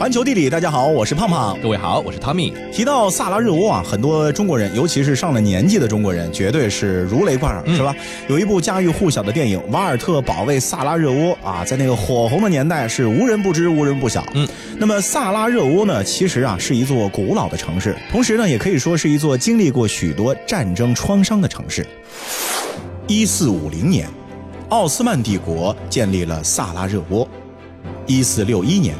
环球地理，大家好，我是胖胖。各位好，我是汤米。提到萨拉热窝啊，很多中国人，尤其是上了年纪的中国人，绝对是如雷贯耳，是吧？有一部家喻户晓的电影《瓦尔特保卫萨拉热窝》啊，在那个火红的年代是无人不知、无人不晓。嗯，那么萨拉热窝呢，其实啊是一座古老的城市，同时呢，也可以说是一座经历过许多战争创伤的城市。一四五零年，奥斯曼帝国建立了萨拉热窝。一四六一年。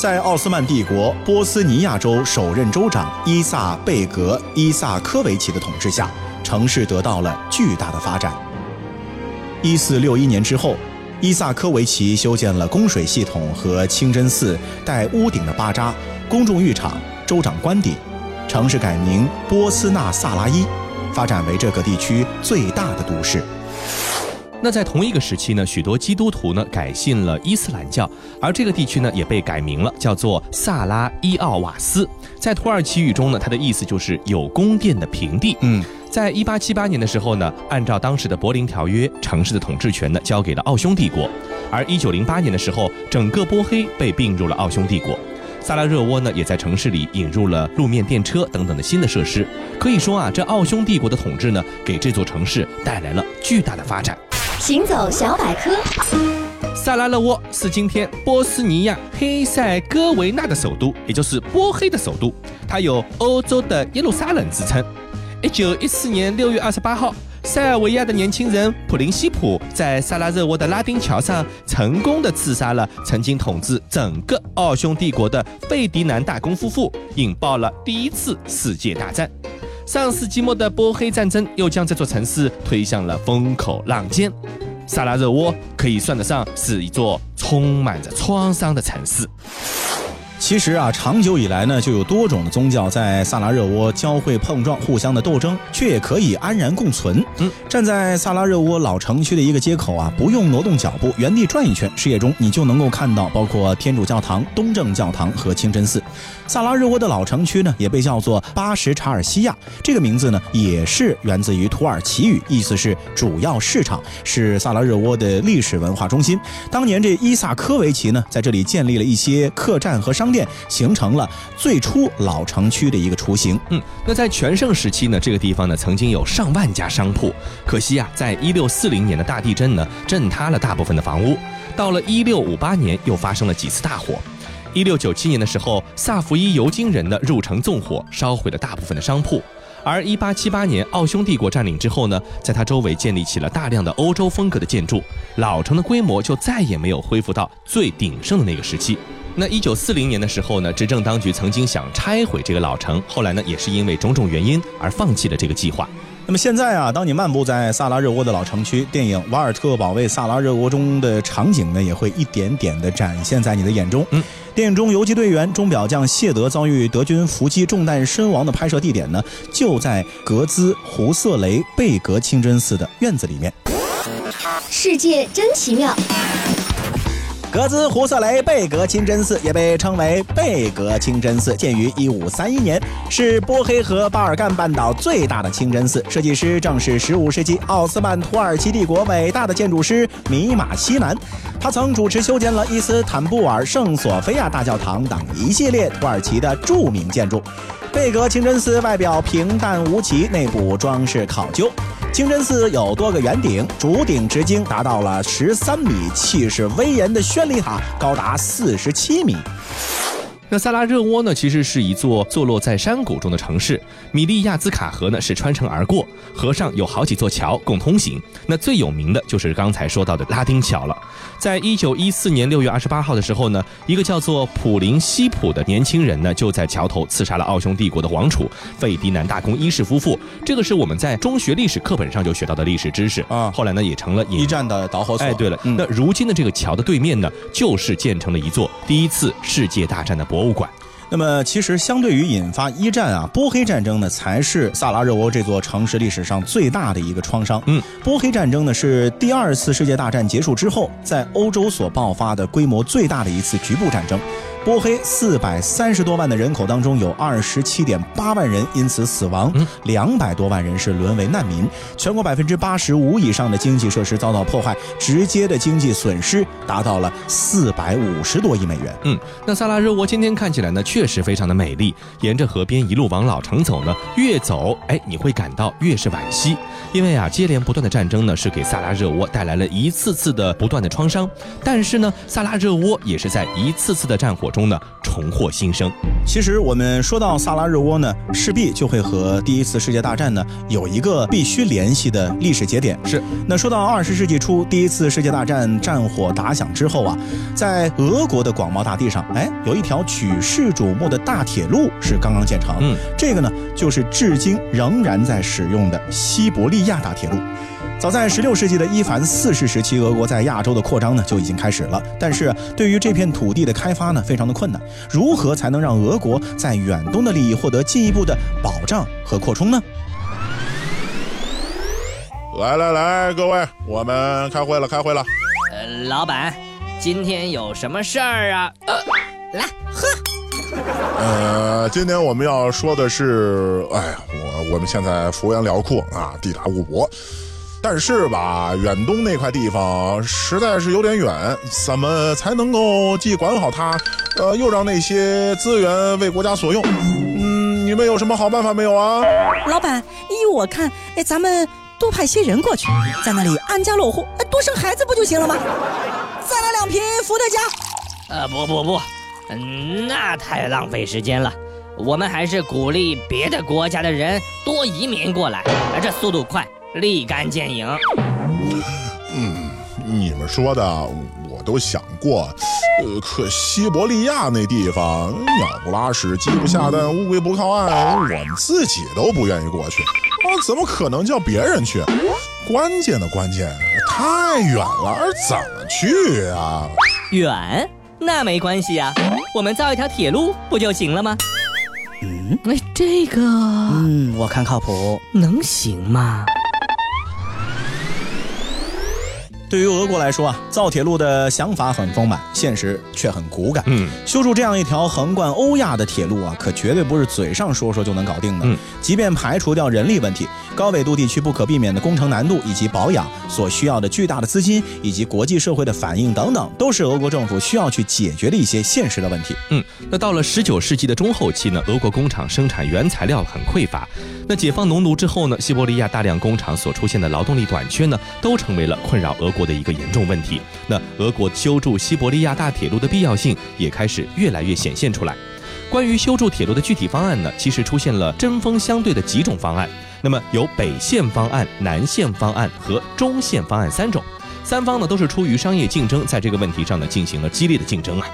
在奥斯曼帝国波斯尼亚州首任州长伊萨贝格伊萨科维奇的统治下，城市得到了巨大的发展。一四六一年之后，伊萨科维奇修建了供水系统和清真寺、带屋顶的巴扎、公众浴场、州长官邸，城市改名波斯纳萨拉伊，发展为这个地区最大的都市。那在同一个时期呢，许多基督徒呢改信了伊斯兰教，而这个地区呢也被改名了，叫做萨拉伊奥瓦斯。在土耳其语中呢，它的意思就是有宫殿的平地。嗯，在一八七八年的时候呢，按照当时的柏林条约，城市的统治权呢交给了奥匈帝国。而一九零八年的时候，整个波黑被并入了奥匈帝国。萨拉热窝呢也在城市里引入了路面电车等等的新的设施。可以说啊，这奥匈帝国的统治呢，给这座城市带来了巨大的发展。行走小百科，萨拉热窝是今天波斯尼亚黑塞哥维纳的首都，也就是波黑的首都。它有“欧洲的耶路撒冷”之称。一九一四年六月二十八号，塞尔维亚的年轻人普林西普在萨拉热窝的拉丁桥上成功的刺杀了曾经统治整个奥匈帝国的费迪南大公夫妇，引爆了第一次世界大战。上世纪末的波黑战争又将这座城市推向了风口浪尖，萨拉热窝可以算得上是一座充满着创伤的城市。其实啊，长久以来呢，就有多种的宗教在萨拉热窝交汇碰撞，互相的斗争，却也可以安然共存。嗯，站在萨拉热窝老城区的一个街口啊，不用挪动脚步，原地转一圈，视野中你就能够看到包括天主教堂、东正教堂和清真寺。萨拉热窝的老城区呢，也被叫做巴什查尔西亚，这个名字呢，也是源自于土耳其语，意思是主要市场，是萨拉热窝的历史文化中心。当年这伊萨科维奇呢，在这里建立了一些客栈和商。店形成了最初老城区的一个雏形。嗯，那在全盛时期呢，这个地方呢曾经有上万家商铺。可惜啊，在一六四零年的大地震呢，震塌了大部分的房屋。到了一六五八年，又发生了几次大火。一六九七年的时候，萨伏伊尤金人呢入城纵火，烧毁了大部分的商铺。而一八七八年奥匈帝国占领之后呢，在它周围建立起了大量的欧洲风格的建筑，老城的规模就再也没有恢复到最鼎盛的那个时期。那一九四零年的时候呢，执政当局曾经想拆毁这个老城，后来呢，也是因为种种原因而放弃了这个计划。那么现在啊，当你漫步在萨拉热窝的老城区，电影《瓦尔特保卫萨拉热窝》中的场景呢，也会一点点的展现在你的眼中。嗯，电影中游击队员钟表匠谢德遭遇德军伏击中弹身亡的拍摄地点呢，就在格兹胡瑟雷贝格清真寺的院子里面。世界真奇妙。格兹胡瑟雷贝格清真寺也被称为贝格清真寺，建于1531年，是波黑和巴尔干半岛最大的清真寺。设计师正是15世纪奥斯曼土耳其帝国伟大的建筑师米马西南，他曾主持修建了伊斯坦布尔圣索菲亚大教堂等一系列土耳其的著名建筑。贝格清真寺外表平淡无奇，内部装饰考究。清真寺有多个圆顶，主顶直径达到了十三米，气势威严的宣礼塔高达四十七米。那萨拉热窝呢，其实是一座坐落在山谷中的城市。米利亚兹卡河呢是穿城而过，河上有好几座桥共通行。那最有名的就是刚才说到的拉丁桥了。在一九一四年六月二十八号的时候呢，一个叫做普林西普的年轻人呢，就在桥头刺杀了奥匈帝国的王储费迪南大公一世夫妇。这个是我们在中学历史课本上就学到的历史知识啊。后来呢，也成了一战的导火索。哎，对了，那如今的这个桥的对面呢，就是建成了一座第一次世界大战的博。博物馆。那么，其实相对于引发一战啊，波黑战争呢，才是萨拉热窝这座城市历史上最大的一个创伤。嗯，波黑战争呢，是第二次世界大战结束之后，在欧洲所爆发的规模最大的一次局部战争。波黑四百三十多万的人口当中，有二十七点八万人因此死亡，两百多万人是沦为难民。全国百分之八十五以上的经济设施遭到破坏，直接的经济损失达到了四百五十多亿美元。嗯，那萨拉热窝今天看起来呢，确实非常的美丽。沿着河边一路往老城走呢，越走，哎，你会感到越是惋惜，因为啊，接连不断的战争呢，是给萨拉热窝带来了一次次的不断的创伤。但是呢，萨拉热窝也是在一次次的战火中呢，重获新生。其实我们说到萨拉热窝呢，势必就会和第一次世界大战呢有一个必须联系的历史节点。是，那说到二十世纪初第一次世界大战战火打响之后啊，在俄国的广袤大地上，哎，有一条举世瞩目的大铁路是刚刚建成。嗯，这个呢，就是至今仍然在使用的西伯利亚大铁路。早在16世纪的伊凡四世时期，俄国在亚洲的扩张呢就已经开始了。但是对于这片土地的开发呢，非常的困难。如何才能让俄国在远东的利益获得进一步的保障和扩充呢？来来来，各位，我们开会了，开会了。呃，老板，今天有什么事儿啊？呃，来喝。呃，今天我们要说的是，哎呀，我我们现在幅员辽阔啊，地大物博。但是吧，远东那块地方实在是有点远，怎么才能够既管好它，呃，又让那些资源为国家所用？嗯，你们有什么好办法没有啊？老板，依我看，哎，咱们多派些人过去，在那里安家落户，多生孩子不就行了吗？再来两瓶伏特加。呃，不不不，嗯，那太浪费时间了。我们还是鼓励别的国家的人多移民过来，这速度快。立竿见影。嗯，你们说的我都想过，呃，可西伯利亚那地方鸟不拉屎，鸡不下蛋，乌龟不靠岸，我们自己都不愿意过去，啊，怎么可能叫别人去？关键的关键，太远了，而怎么去啊？远？那没关系呀，我们造一条铁路不就行了吗？嗯，那，这个，嗯，我看靠谱，能行吗？对于俄国来说啊，造铁路的想法很丰满，现实却很骨感。嗯，修筑这样一条横贯欧亚的铁路啊，可绝对不是嘴上说说就能搞定的。嗯，即便排除掉人力问题，高纬度地区不可避免的工程难度以及保养所需要的巨大的资金以及国际社会的反应等等，都是俄国政府需要去解决的一些现实的问题。嗯，那到了十九世纪的中后期呢，俄国工厂生产原材料很匮乏。那解放农奴之后呢，西伯利亚大量工厂所出现的劳动力短缺呢，都成为了困扰俄国的一个严重问题。那俄国修筑西伯利亚大铁路的必要性也开始越来越显现出来。关于修筑铁路的具体方案呢，其实出现了针锋相对的几种方案。那么有北线方案、南线方案和中线方案三种，三方呢都是出于商业竞争，在这个问题上呢进行了激烈的竞争啊。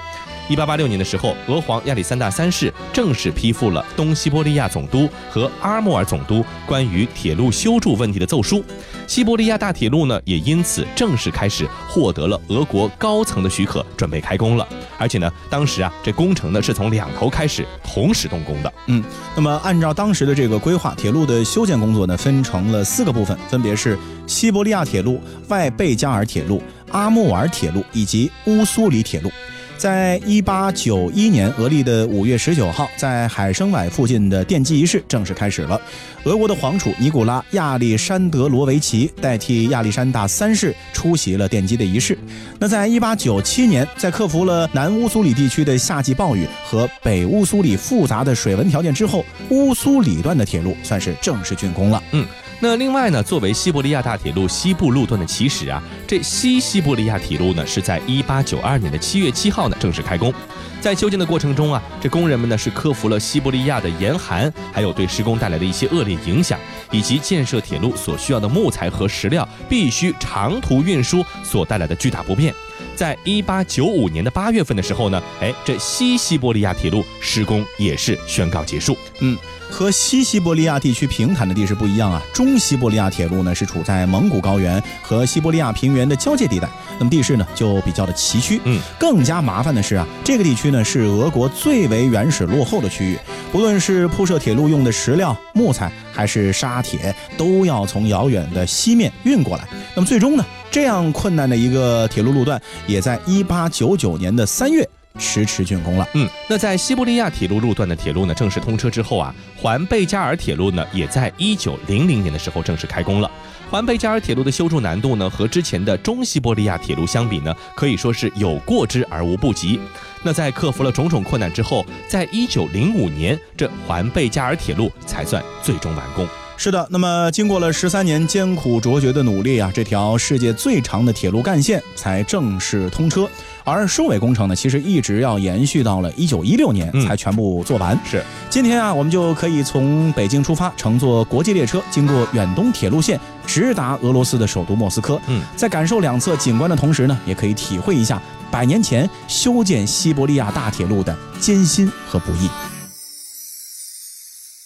一八八六年的时候，俄皇亚历山大三世正式批复了东西伯利亚总督和阿穆尔总督关于铁路修筑问题的奏书，西伯利亚大铁路呢也因此正式开始获得了俄国高层的许可，准备开工了。而且呢，当时啊这工程呢是从两头开始同时动工的。嗯，那么按照当时的这个规划，铁路的修建工作呢分成了四个部分，分别是西伯利亚铁路、外贝加尔铁路、阿穆尔铁路以及乌苏里铁路。在一八九一年，俄历的五月十九号，在海参崴附近的奠基仪式正式开始了。俄国的皇储尼古拉亚历山德罗维奇代替亚历山大三世出席了奠基的仪式。那在一八九七年，在克服了南乌苏里地区的夏季暴雨和北乌苏里复杂的水文条件之后，乌苏里段的铁路算是正式竣工了。嗯。那另外呢，作为西伯利亚大铁路西部路段的起始啊，这西西伯利亚铁路呢是在一八九二年的七月七号呢正式开工。在修建的过程中啊，这工人们呢是克服了西伯利亚的严寒，还有对施工带来的一些恶劣影响，以及建设铁路所需要的木材和石料必须长途运输所带来的巨大不便。在一八九五年的八月份的时候呢，哎，这西西伯利亚铁路施工也是宣告结束。嗯。和西西伯利亚地区平坦的地势不一样啊，中西伯利亚铁路呢是处在蒙古高原和西伯利亚平原的交界地带，那么地势呢就比较的崎岖。嗯，更加麻烦的是啊，这个地区呢是俄国最为原始落后的区域，不论是铺设铁路用的石料、木材，还是沙铁，都要从遥远的西面运过来。那么最终呢，这样困难的一个铁路路段，也在一八九九年的三月。迟迟竣工了。嗯，那在西伯利亚铁路路段的铁路呢正式通车之后啊，环贝加尔铁路呢也在一九零零年的时候正式开工了。环贝加尔铁路的修筑难度呢，和之前的中西伯利亚铁路相比呢，可以说是有过之而无不及。那在克服了种种困难之后，在一九零五年，这环贝加尔铁路才算最终完工。是的，那么经过了十三年艰苦卓绝的努力啊，这条世界最长的铁路干线才正式通车。而收尾工程呢，其实一直要延续到了一九一六年才全部做完。是，今天啊，我们就可以从北京出发，乘坐国际列车，经过远东铁路线，直达俄罗斯的首都莫斯科。嗯，在感受两侧景观的同时呢，也可以体会一下百年前修建西伯利亚大铁路的艰辛和不易。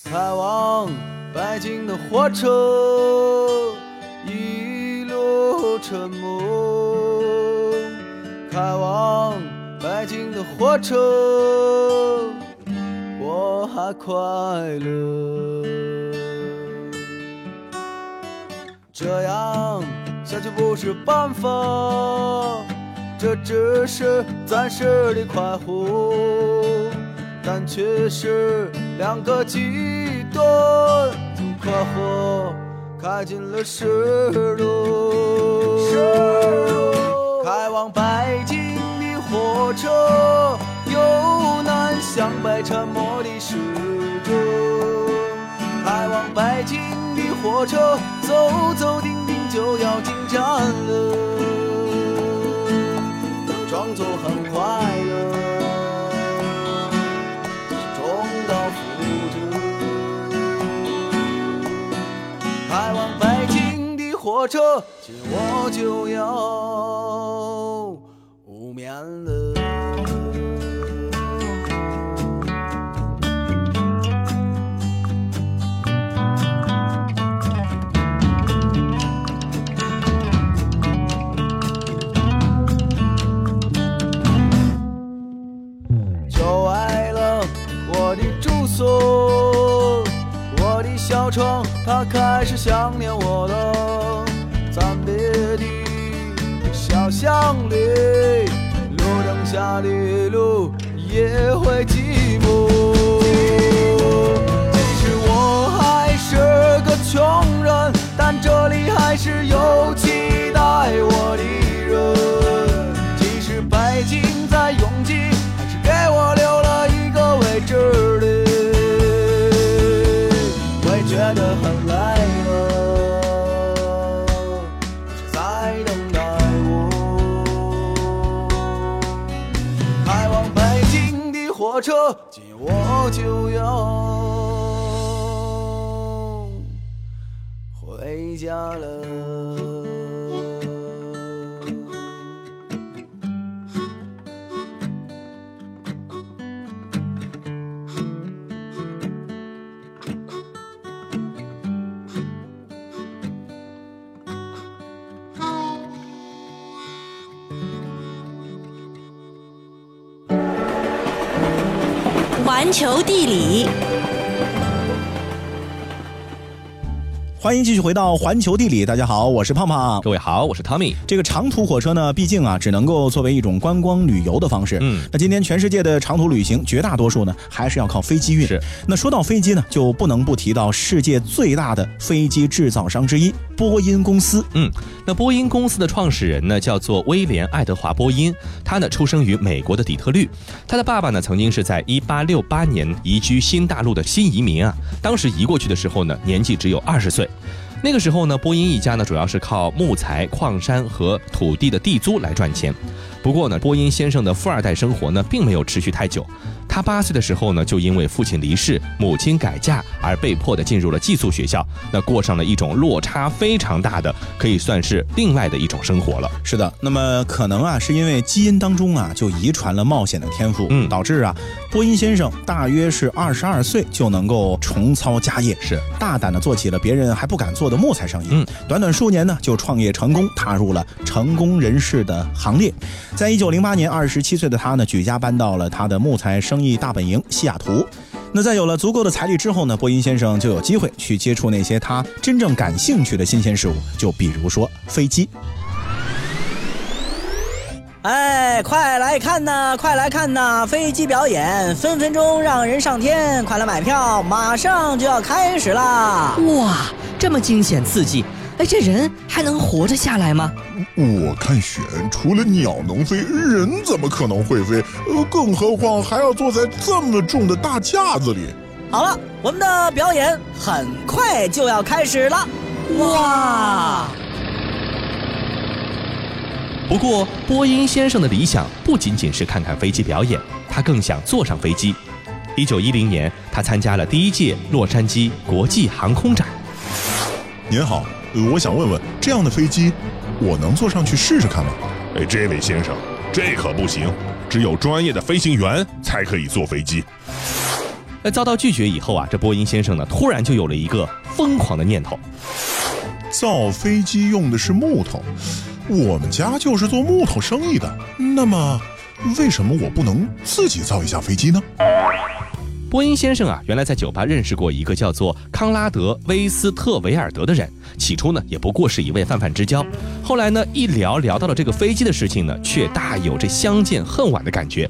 开往北京的火车一路沉默。开往北京的火车，我还快乐。这样下去不是办法，这只是暂时的快活，但却是两个极端，从快活开进了石路。开往北京的火车，由南向北沉默的驶着。开往北京的火车，走走停停就要进站了，装作很快乐，火车，今我就要无。眠了。就为了我的住所，我的小床，它开始想念我是有期待我的人。即使北京再拥挤，还是给我留了一个位置的。会觉得很累吗？在等待我，开往北京的火。车，今我就要回家了。环球地理，欢迎继续回到环球地理。大家好，我是胖胖。各位好，我是汤米。这个长途火车呢，毕竟啊，只能够作为一种观光旅游的方式。嗯，那今天全世界的长途旅行，绝大多数呢，还是要靠飞机运。是。那说到飞机呢，就不能不提到世界最大的飞机制造商之一。波音公司，嗯，那波音公司的创始人呢，叫做威廉·爱德华·波音，他呢出生于美国的底特律，他的爸爸呢曾经是在1868年移居新大陆的新移民啊，当时移过去的时候呢，年纪只有二十岁。那个时候呢，波音一家呢主要是靠木材、矿山和土地的地租来赚钱。不过呢，波音先生的富二代生活呢并没有持续太久。他八岁的时候呢，就因为父亲离世、母亲改嫁而被迫的进入了寄宿学校，那过上了一种落差非常大的，可以算是另外的一种生活了。是的，那么可能啊，是因为基因当中啊就遗传了冒险的天赋，嗯，导致啊，波音先生大约是二十二岁就能够重操家业，是大胆的做起了别人还不敢做的木材生意。嗯，短短数年呢，就创业成功，踏入了成功人士的行列。在一九零八年，二十七岁的他呢，举家搬到了他的木材生意大本营西雅图。那在有了足够的财力之后呢，波音先生就有机会去接触那些他真正感兴趣的新鲜事物，就比如说飞机。哎，哎，快来看呐，快来看呐！飞机表演分分钟让人上天，快来买票，马上就要开始啦！哇，这么惊险刺激，哎，这人还能活着下来吗？我看选除了鸟能飞，人怎么可能会飞？呃，更何况还要坐在这么重的大架子里。好了，我们的表演很快就要开始了。哇！不过，波音先生的理想不仅仅是看看飞机表演，他更想坐上飞机。一九一零年，他参加了第一届洛杉矶国际航空展。您好，呃我想问问，这样的飞机，我能坐上去试试看吗？哎，这位先生，这可不行，只有专业的飞行员才可以坐飞机。在遭到拒绝以后啊，这波音先生呢，突然就有了一个疯狂的念头。造飞机用的是木头，我们家就是做木头生意的。那么，为什么我不能自己造一架飞机呢？波音先生啊，原来在酒吧认识过一个叫做康拉德·威斯特维尔德的人。起初呢，也不过是一位泛泛之交。后来呢，一聊聊到了这个飞机的事情呢，却大有这相见恨晚的感觉。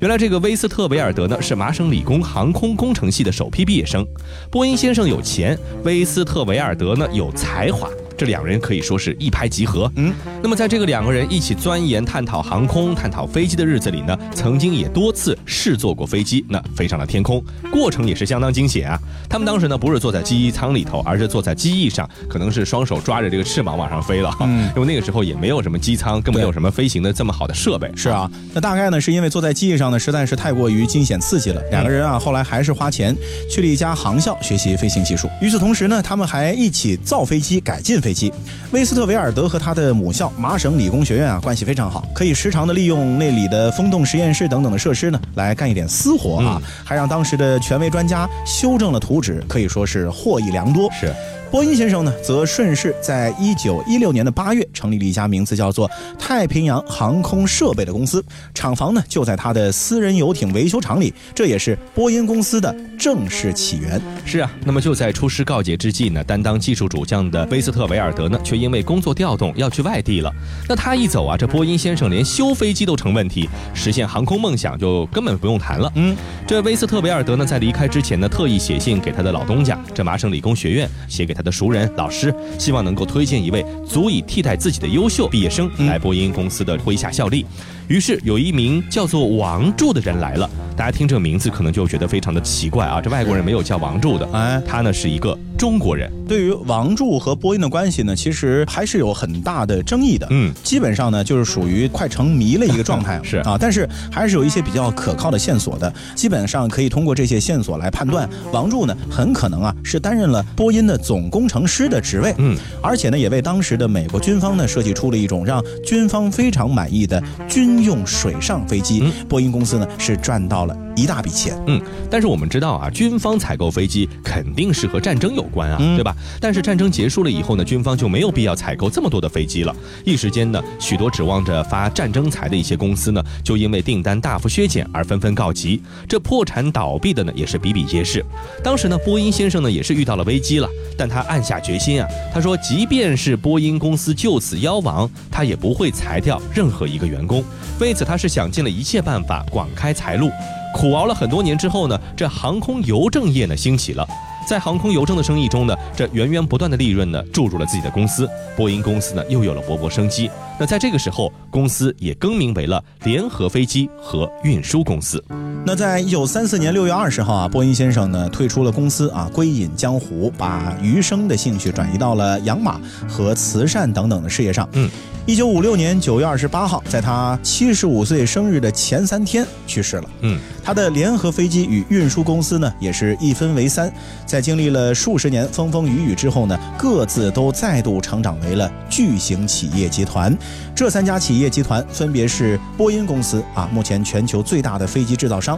原来这个威斯特维尔德呢，是麻省理工航空工程系的首批毕业生。波音先生有钱，威斯特维尔德呢有才华。这两人可以说是一拍即合。嗯，那么在这个两个人一起钻研、探讨航空、探讨飞机的日子里呢，曾经也多次试坐过飞机，那飞上了天空，过程也是相当惊险啊。他们当时呢不是坐在机翼舱里头，而是坐在机翼上，可能是双手抓着这个翅膀往上飞了。嗯，因为那个时候也没有什么机舱，更没有什么飞行的这么好的设备。是啊，那大概呢是因为坐在机翼上呢实在是太过于惊险刺激了，两个人啊后来还是花钱去了一家航校学习飞行技术。与此同时呢，他们还一起造飞机、改进飞机。威斯特维尔德和他的母校麻省理工学院啊关系非常好，可以时常的利用那里的风洞实验室等等的设施呢来干一点私活啊，还让当时的权威专家修正了图纸，可以说是获益良多。是。波音先生呢，则顺势在一九一六年的八月成立了一家名字叫做太平洋航空设备的公司，厂房呢就在他的私人游艇维修厂里，这也是波音公司的正式起源。是啊，那么就在出师告捷之际呢，担当技术主将的威斯特维尔德呢，却因为工作调动要去外地了。那他一走啊，这波音先生连修飞机都成问题，实现航空梦想就根本不用谈了。嗯，这威斯特维尔德呢，在离开之前呢，特意写信给他的老东家，这麻省理工学院，写给他的熟人老师，希望能够推荐一位足以替代自己的优秀毕业生来波音公司的麾下效力。于是有一名叫做王柱的人来了，大家听这个名字可能就觉得非常的奇怪啊，这外国人没有叫王柱的，哎，他呢是一个中国人。对于王柱和波音的关系呢，其实还是有很大的争议的。嗯，基本上呢就是属于快成谜了一个状态。是啊，但是还是有一些比较可靠的线索的。基本上可以通过这些线索来判断，王柱呢很可能啊是担任了波音的总工程师的职位。嗯，而且呢也为当时的美国军方呢设计出了一种让军方非常满意的军用水上飞机。波音公司呢是赚到了一大笔钱。嗯，但是我们知道啊，军方采购飞机肯定是和战争有关啊，对吧？但是战争结束了以后呢，军方就没有必要采购这么多的飞机了。一时间呢，许多指望着发战争财的一些公司呢，就因为订单大幅削减而纷纷告急。这破产倒闭的呢，也是比比皆是。当时呢，波音先生呢也是遇到了危机了，但他暗下决心啊，他说，即便是波音公司就此夭亡，他也不会裁掉任何一个员工。为此，他是想尽了一切办法广开财路。苦熬了很多年之后呢，这航空邮政业呢兴起了。在航空邮政的生意中呢，这源源不断的利润呢注入了自己的公司，波音公司呢又有了勃勃生机。那在这个时候，公司也更名为了联合飞机和运输公司。那在一九三四年六月二十号啊，波音先生呢退出了公司啊，归隐江湖，把余生的兴趣转移到了养马和慈善等等的事业上。嗯，一九五六年九月二十八号，在他七十五岁生日的前三天去世了。嗯，他的联合飞机与运输公司呢也是一分为三，在经历了数十年风风雨雨之后呢，各自都再度成长为了巨型企业集团。这三家企业集团分别是波音公司啊，目前全球最大的飞机制造商；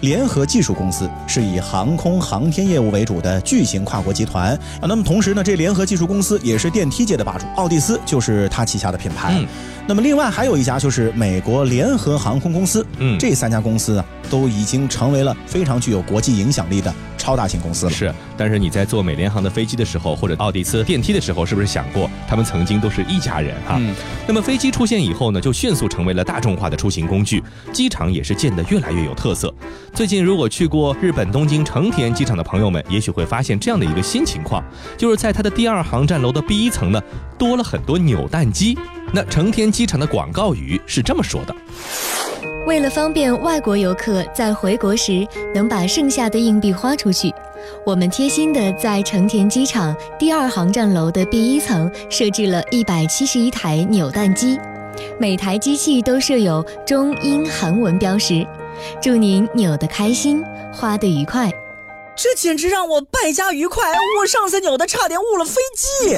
联合技术公司是以航空航天业务为主的巨型跨国集团啊。那么同时呢，这联合技术公司也是电梯界的霸主，奥蒂斯就是它旗下的品牌。那么另外还有一家就是美国联合航空公司。嗯，这三家公司啊，都已经成为了非常具有国际影响力的超大型公司了。是，但是你在坐美联航的飞机的时候，或者奥迪斯电梯的时候，是不是想过他们曾经都是一家人哈？嗯那么飞机出现以后呢，就迅速成为了大众化的出行工具，机场也是建得越来越有特色。最近如果去过日本东京成田机场的朋友们，也许会发现这样的一个新情况，就是在它的第二航站楼的 B 一层呢，多了很多扭蛋机。那成田机场的广告语是这么说的。为了方便外国游客在回国时能把剩下的硬币花出去，我们贴心的在成田机场第二航站楼的 B 一层设置了一百七十一台扭蛋机，每台机器都设有中英韩文标识，祝您扭得开心，花得愉快。这简直让我败家愉快！我上次扭的差点误了飞机。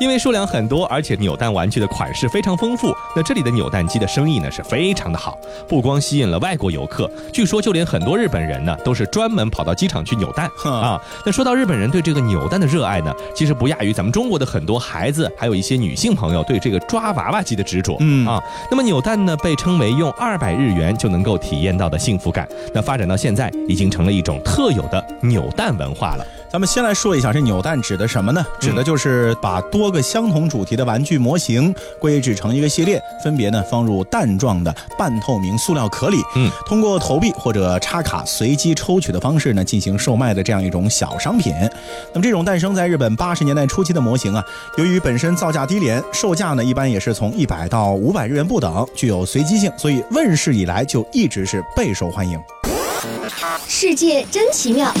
因为数量很多，而且扭蛋玩具的款式非常丰富，那这里的扭蛋机的生意呢是非常的好，不光吸引了外国游客，据说就连很多日本人呢都是专门跑到机场去扭蛋啊。那说到日本人对这个扭蛋的热爱呢，其实不亚于咱们中国的很多孩子，还有一些女性朋友对这个抓娃娃机的执着。嗯啊，那么扭蛋呢被称为用二百日元就能够体验到的幸福感，那发展到现在已经成了一种特有的扭蛋文化了。咱们先来说一下这扭蛋指的什么呢？指的就是把多个相同主题的玩具模型归置成一个系列，分别呢放入蛋状的半透明塑料壳里，嗯，通过投币或者插卡随机抽取的方式呢进行售卖的这样一种小商品。那么这种诞生在日本八十年代初期的模型啊，由于本身造价低廉，售价呢一般也是从一百到五百日元不等，具有随机性，所以问世以来就一直是备受欢迎。世界真奇妙。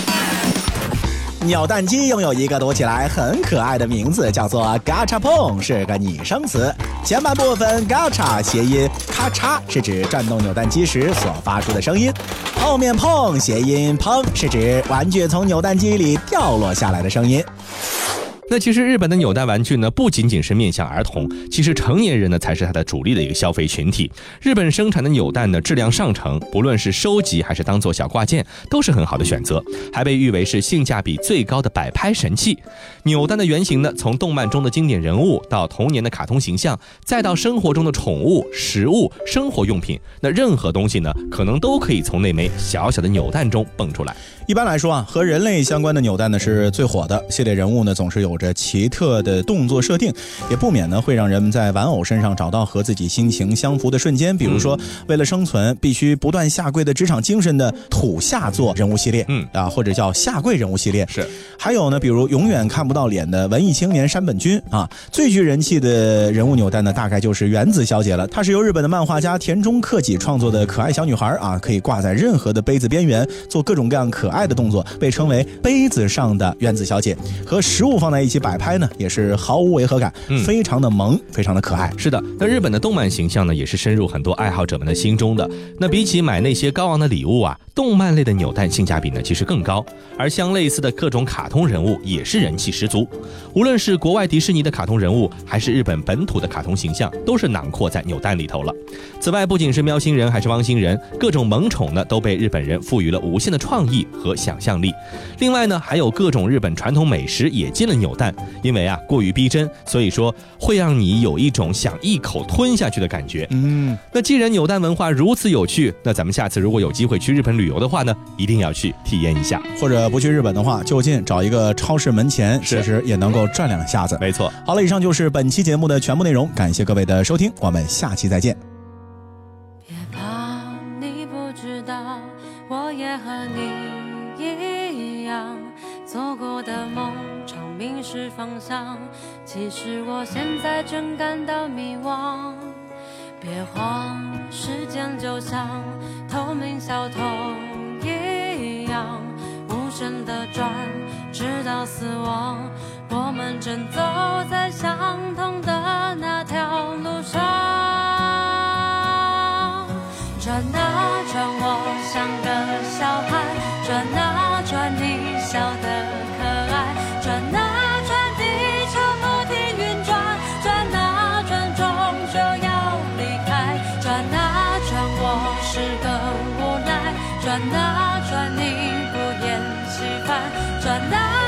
扭蛋机拥有一个读起来很可爱的名字，叫做嘎嚓碰是个拟声词。前半部分嘎嚓谐音咔嚓，是指转动扭蛋机时所发出的声音；后面碰谐音砰，是指玩具从扭蛋机里掉落下来的声音。那其实日本的扭蛋玩具呢，不仅仅是面向儿童，其实成年人呢才是它的主力的一个消费群体。日本生产的扭蛋呢，质量上乘，不论是收集还是当做小挂件，都是很好的选择，还被誉为是性价比最高的摆拍神器。扭蛋的原型呢，从动漫中的经典人物到童年的卡通形象，再到生活中的宠物、食物、生活用品，那任何东西呢，可能都可以从那枚小小的扭蛋中蹦出来。一般来说啊，和人类相关的扭蛋呢是最火的。系列人物呢总是有着奇特的动作设定，也不免呢会让人们在玩偶身上找到和自己心情相符的瞬间。比如说，为了生存必须不断下跪的职场精神的土下座人物系列，嗯啊，或者叫下跪人物系列。是，还有呢，比如永远看不到脸的文艺青年山本君啊，最具人气的人物纽带呢，大概就是原子小姐了。她是由日本的漫画家田中克己创作的可爱小女孩啊，可以挂在任何的杯子边缘，做各种各样可爱的动作，被称为杯子上的原子小姐。和食物放在一起摆拍呢，也是毫无违和感，嗯非常的萌，非常的可爱。是的，那日本的动漫形象呢，也是深入很多爱好者们的心中的。那比起买那些高昂的礼物啊，动漫类的扭蛋性价比呢其实更高。而相类似的各种卡通人物也是人气十足，无论是国外迪士尼的卡通人物，还是日本本土的卡通形象，都是囊括在扭蛋里头了。此外，不仅是喵星人，还是汪星人，各种萌宠呢都被日本人赋予了无限的创意和想象力。另外呢，还有各种日本传统美食也进了扭蛋，因为啊过于逼真，所以说会让你有一种想一口吞下去的感觉。嗯，那既然扭蛋文化如此有趣，那咱们下次如果有机会去日本旅游的话呢，一定要去体验一下。或者不去日本的话，就近找一个超市门前，是其实也能够转两下子。没错，好了，以上就是本期节目的全部内容，感谢各位的收听，我们下期再见。别怕，你不知道，我也和你一样，做过的梦常迷失方向。其实我现在正感到迷惘。别慌，时间就像透明小偷一样，无声的转，直到死亡。我们正走在相同的那条路上。转啊转，我像个小孩；转啊转，你笑得转到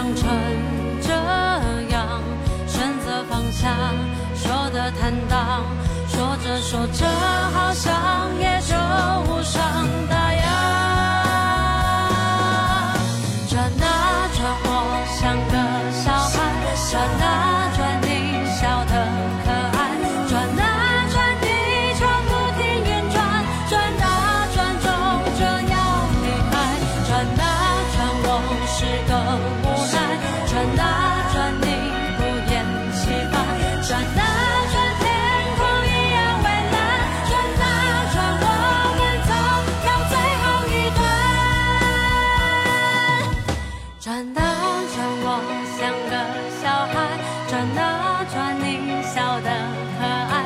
长成这样，选择放下，说的坦荡，说着说着好像也就无伤大 her.